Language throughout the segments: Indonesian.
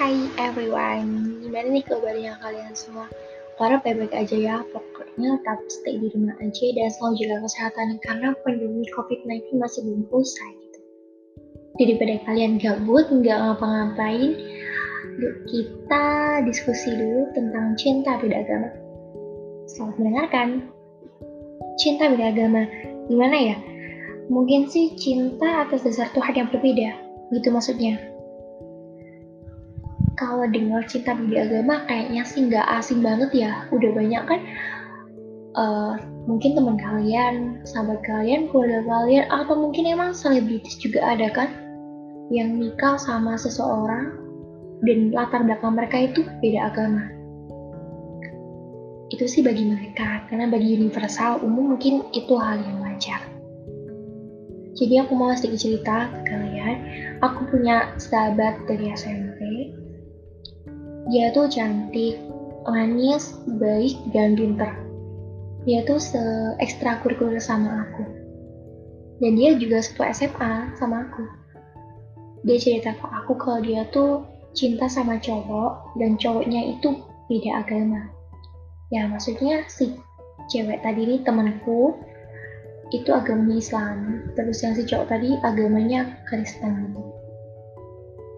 Hai everyone, gimana nih kabarnya kalian semua? Harap baik-baik aja ya, pokoknya tetap stay di rumah aja dan selalu jaga kesehatan karena pandemi COVID-19 masih belum usai gitu. Daripada kalian gabut, nggak ngapa-ngapain, yuk kita diskusi dulu tentang cinta beda agama. Selamat mendengarkan. Cinta beda agama, gimana ya? Mungkin sih cinta atas dasar Tuhan yang berbeda, gitu maksudnya kalau dengar cinta beda agama kayaknya sih nggak asing banget ya. Udah banyak kan uh, mungkin teman kalian, sahabat kalian, keluarga kalian, atau mungkin emang selebritis juga ada kan yang nikah sama seseorang dan latar belakang mereka itu beda agama. Itu sih bagi mereka, karena bagi universal umum mungkin itu hal yang wajar. Jadi aku mau sedikit cerita ke kalian. Aku punya sahabat dari SMP dia tuh cantik, manis, baik, dan pinter. Dia tuh se ekstrakurikuler sama aku. Dan dia juga satu SMA sama aku. Dia cerita ke aku kalau dia tuh cinta sama cowok dan cowoknya itu beda agama. Ya maksudnya si cewek tadi ini temanku itu agamanya Islam, terus yang si cowok tadi agamanya Kristen.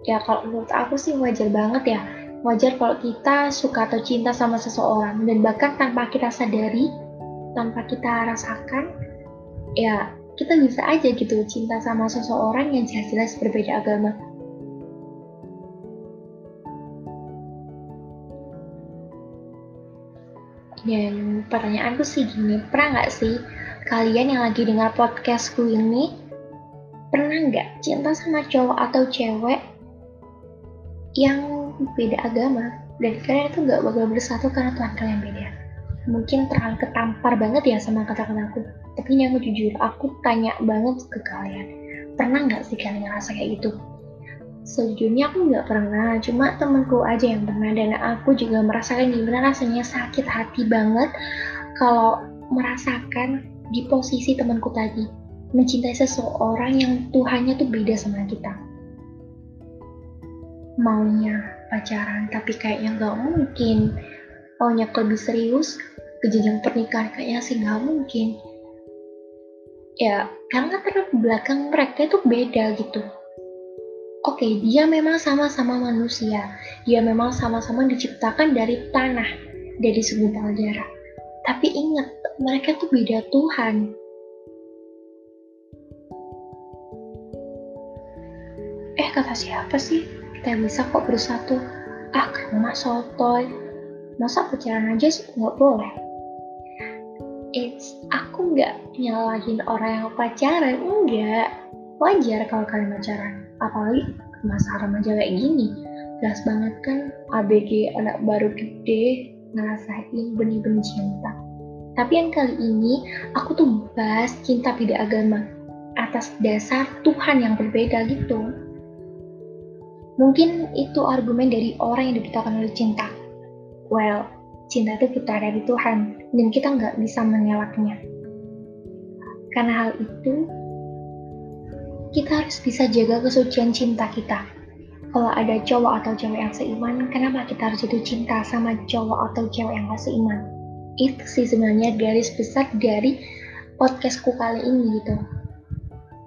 Ya kalau menurut aku sih wajar banget ya Wajar kalau kita suka atau cinta sama seseorang dan bahkan tanpa kita sadari, tanpa kita rasakan, ya kita bisa aja gitu cinta sama seseorang yang jelas-jelas berbeda agama. Dan pertanyaanku sih gini, pernah nggak sih kalian yang lagi dengar podcastku ini, pernah nggak cinta sama cowok atau cewek yang beda agama. Dan kalian itu gak bakal bersatu karena Tuhan kalian beda. Mungkin terlalu ketampar banget ya sama kata-kataku tapi ini aku jujur aku tanya banget ke kalian. Pernah nggak sih kalian ngerasa kayak gitu? Sejujurnya aku nggak pernah cuma temenku aja yang pernah. Dan aku juga merasakan gimana rasanya sakit hati banget kalau merasakan di posisi temanku tadi. Mencintai seseorang yang Tuhannya tuh beda sama kita maunya pacaran tapi kayaknya nggak mungkin. Maunya lebih serius ke jenjang pernikahan kayaknya sih nggak mungkin. Ya karena latar belakang mereka itu beda gitu. Oke dia memang sama-sama manusia. Dia memang sama-sama diciptakan dari tanah dari segumpal darah tapi ingat mereka tuh beda Tuhan. Eh kata siapa sih kita bisa kok bersatu ah kan mak sotoy. Masa pacaran aja sih nggak boleh. It's aku nggak nyalahin orang yang pacaran enggak wajar kalau kalian pacaran apalagi masa remaja kayak gini. Jelas banget kan ABG anak baru gede ngerasain benih-benih cinta. Tapi yang kali ini aku tuh bahas cinta beda agama atas dasar Tuhan yang berbeda gitu Mungkin itu argumen dari orang yang dibutakan oleh cinta. Well, cinta itu kita dari Tuhan, dan kita nggak bisa mengelaknya. Karena hal itu, kita harus bisa jaga kesucian cinta kita. Kalau ada cowok atau cewek yang seiman, kenapa kita harus jatuh cinta sama cowok atau cewek yang gak seiman? Itu sih sebenarnya garis besar dari podcastku kali ini gitu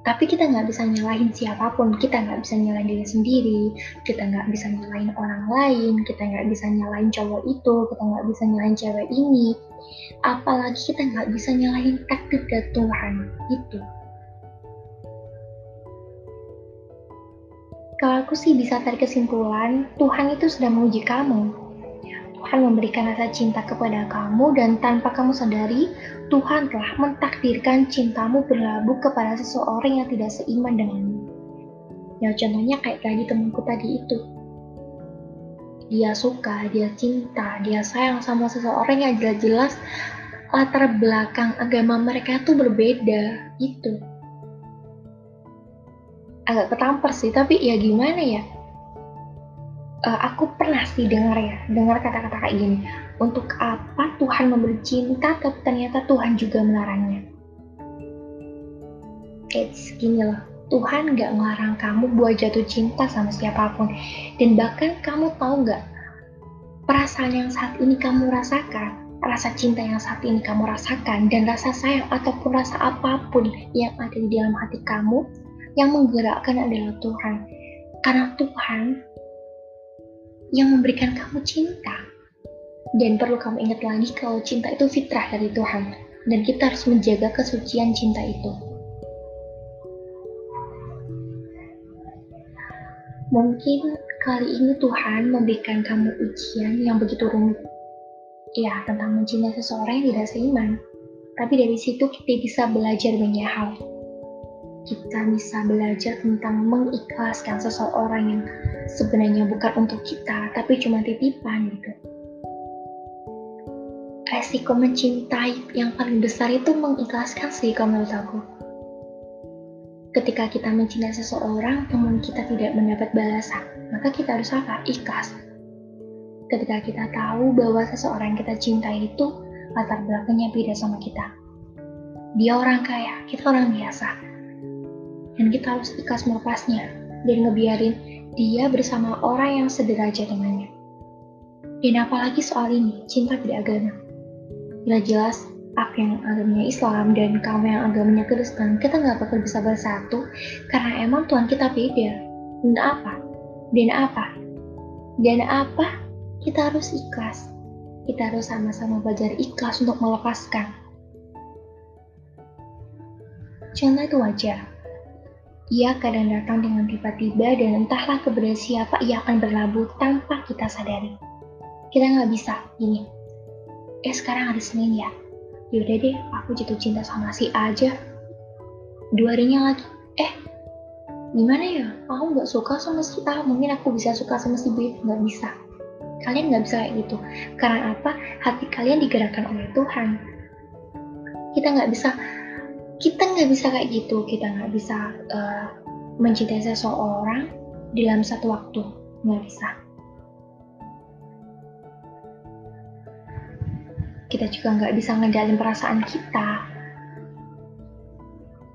tapi kita nggak bisa nyalahin siapa pun. Kita nggak bisa nyalahin diri sendiri. Kita nggak bisa nyalahin orang lain. Kita nggak bisa nyalahin cowok itu. Kita nggak bisa nyalahin cewek ini. Apalagi kita nggak bisa nyalahin takdir dari Tuhan itu. Kalau aku sih bisa tarik kesimpulan Tuhan itu sudah menguji kamu Tuhan memberikan rasa cinta kepada kamu dan tanpa kamu sadari, Tuhan telah mentakdirkan cintamu berlabuh kepada seseorang yang tidak seiman denganmu. Ya contohnya kayak tadi temanku tadi itu. Dia suka, dia cinta, dia sayang sama seseorang yang jelas-jelas latar belakang agama mereka tuh berbeda gitu. Agak ketampar sih, tapi ya gimana ya? Uh, aku pernah sih dengar ya, dengar kata-kata kayak gini. Untuk apa Tuhan memberi cinta, tapi ternyata Tuhan juga melarangnya. It's gini loh, Tuhan gak ngelarang kamu buat jatuh cinta sama siapa pun. Dan bahkan kamu tahu gak, perasaan yang saat ini kamu rasakan, rasa cinta yang saat ini kamu rasakan, dan rasa sayang ataupun rasa apa pun yang ada di dalam hati kamu, yang menggerakkan adalah Tuhan. Karena Tuhan yang memberikan kamu cinta. Dan perlu kamu ingat lagi kalau cinta itu fitrah dari Tuhan. Dan kita harus menjaga kesucian cinta itu. Mungkin kali ini Tuhan memberikan kamu ujian yang begitu rumit. Ya, tentang mencintai seseorang yang tidak seiman. Tapi dari situ kita bisa belajar banyak hal. Kita bisa belajar tentang mengikhlaskan seseorang yang sebenarnya bukan untuk kita, tapi cuma titipan gitu. Resiko mencintai yang paling besar itu mengikhlaskan sih kalau menurut aku Ketika kita mencintai seseorang, namun kita tidak mendapat balasan, maka kita harus apa? Ikhlas. Ketika kita tahu bahwa seseorang yang kita cintai itu latar belakangnya beda sama kita. Dia orang kaya, kita orang biasa. Dan kita harus ikhlas melepasnya dan ngebiarin dia bersama orang yang sederajat dengannya. Dan apalagi soal ini, cinta tidak agama. Jelas-jelas aku yang agamanya Islam dan kamu yang agamanya Kristen, kita nggak bakal bisa bersatu karena emang Tuhan kita beda. Dan apa? Dan apa? Dan apa? Kita harus ikhlas. Kita harus sama-sama belajar ikhlas untuk melepaskan. Contoh itu wajar. Ia kadang datang dengan tiba-tiba dan entahlah kepada siapa ia akan berlabuh tanpa kita sadari. Kita nggak bisa, gini. Eh sekarang hari Senin ya, yaudah deh aku jatuh cinta sama si A aja. Dua harinya lagi. Eh gimana ya? Aku nggak suka sama si A. Mungkin aku bisa suka sama si B. Nggak bisa. Kalian nggak bisa kayak gitu. Karena apa? Hati kalian digerakkan oleh Tuhan. Kita nggak bisa kita nggak bisa kayak gitu kita nggak bisa uh, mencintai seseorang dalam satu waktu nggak bisa kita juga nggak bisa ngendalin perasaan kita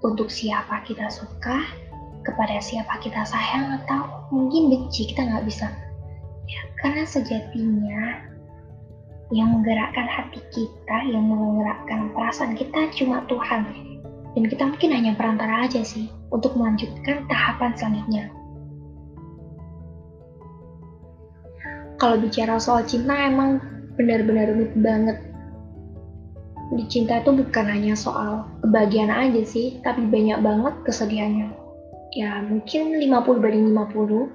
untuk siapa kita suka, kepada siapa kita sayang atau mungkin benci kita nggak bisa. Ya, karena sejatinya yang menggerakkan hati kita, yang menggerakkan perasaan kita cuma Tuhan. Dan kita mungkin hanya perantara aja sih untuk melanjutkan tahapan selanjutnya. Kalau bicara soal cinta emang benar-benar rumit banget di cinta itu bukan hanya soal kebahagiaan aja sih, tapi banyak banget kesedihannya. Ya mungkin 50 banding 50.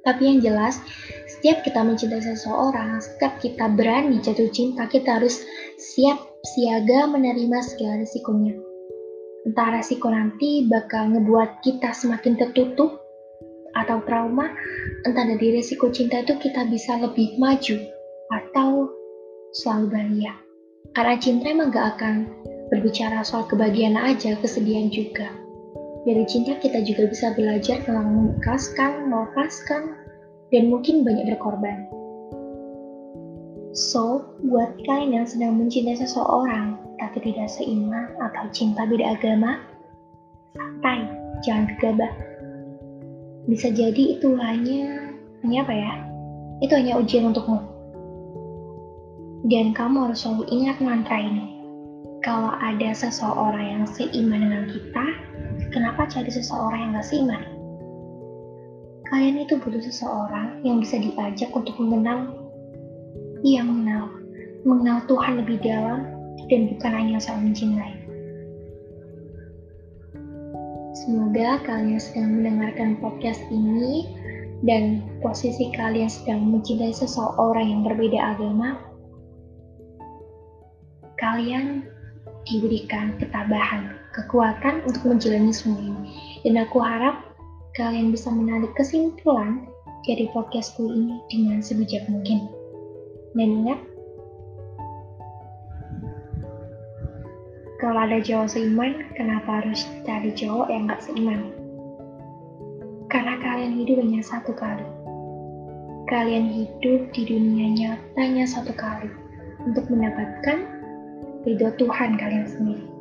Tapi yang jelas, setiap kita mencintai seseorang, setiap kita berani jatuh cinta, kita harus siap siaga menerima segala resikonya. Entah resiko nanti bakal ngebuat kita semakin tertutup atau trauma, entah dari resiko cinta itu kita bisa lebih maju atau selalu bahagia. Karena cinta emang gak akan berbicara soal kebahagiaan aja, kesedihan juga. Dari cinta kita juga bisa belajar mengikhlaskan, melepaskan, dan mungkin banyak berkorban. So, buat kalian yang sedang mencintai seseorang tapi tidak seiman atau cinta beda agama, santai, jangan gegabah. Bisa jadi itu hanya, hanya apa ya? Itu hanya ujian untukmu dan kamu harus selalu ingat mantra ini. Kalau ada seseorang yang seiman dengan kita, kenapa cari seseorang yang gak seiman? Kalian itu butuh seseorang yang bisa diajak untuk mengenal, iya mengenal, mengenal Tuhan lebih dalam dan bukan hanya soal mencintai. Semoga kalian sedang mendengarkan podcast ini dan posisi kalian sedang mencintai seseorang yang berbeda agama, kalian diberikan ketabahan, kekuatan untuk menjalani semua ini. Dan aku harap kalian bisa menarik kesimpulan dari podcastku ini dengan sebijak mungkin. Dan ingat, kalau ada cowok seiman, kenapa harus cari cowok yang gak seiman? Karena kalian hidup hanya satu kali. Kalian hidup di dunia nyatanya satu kali untuk mendapatkan ridho Tuhan kalian sendiri.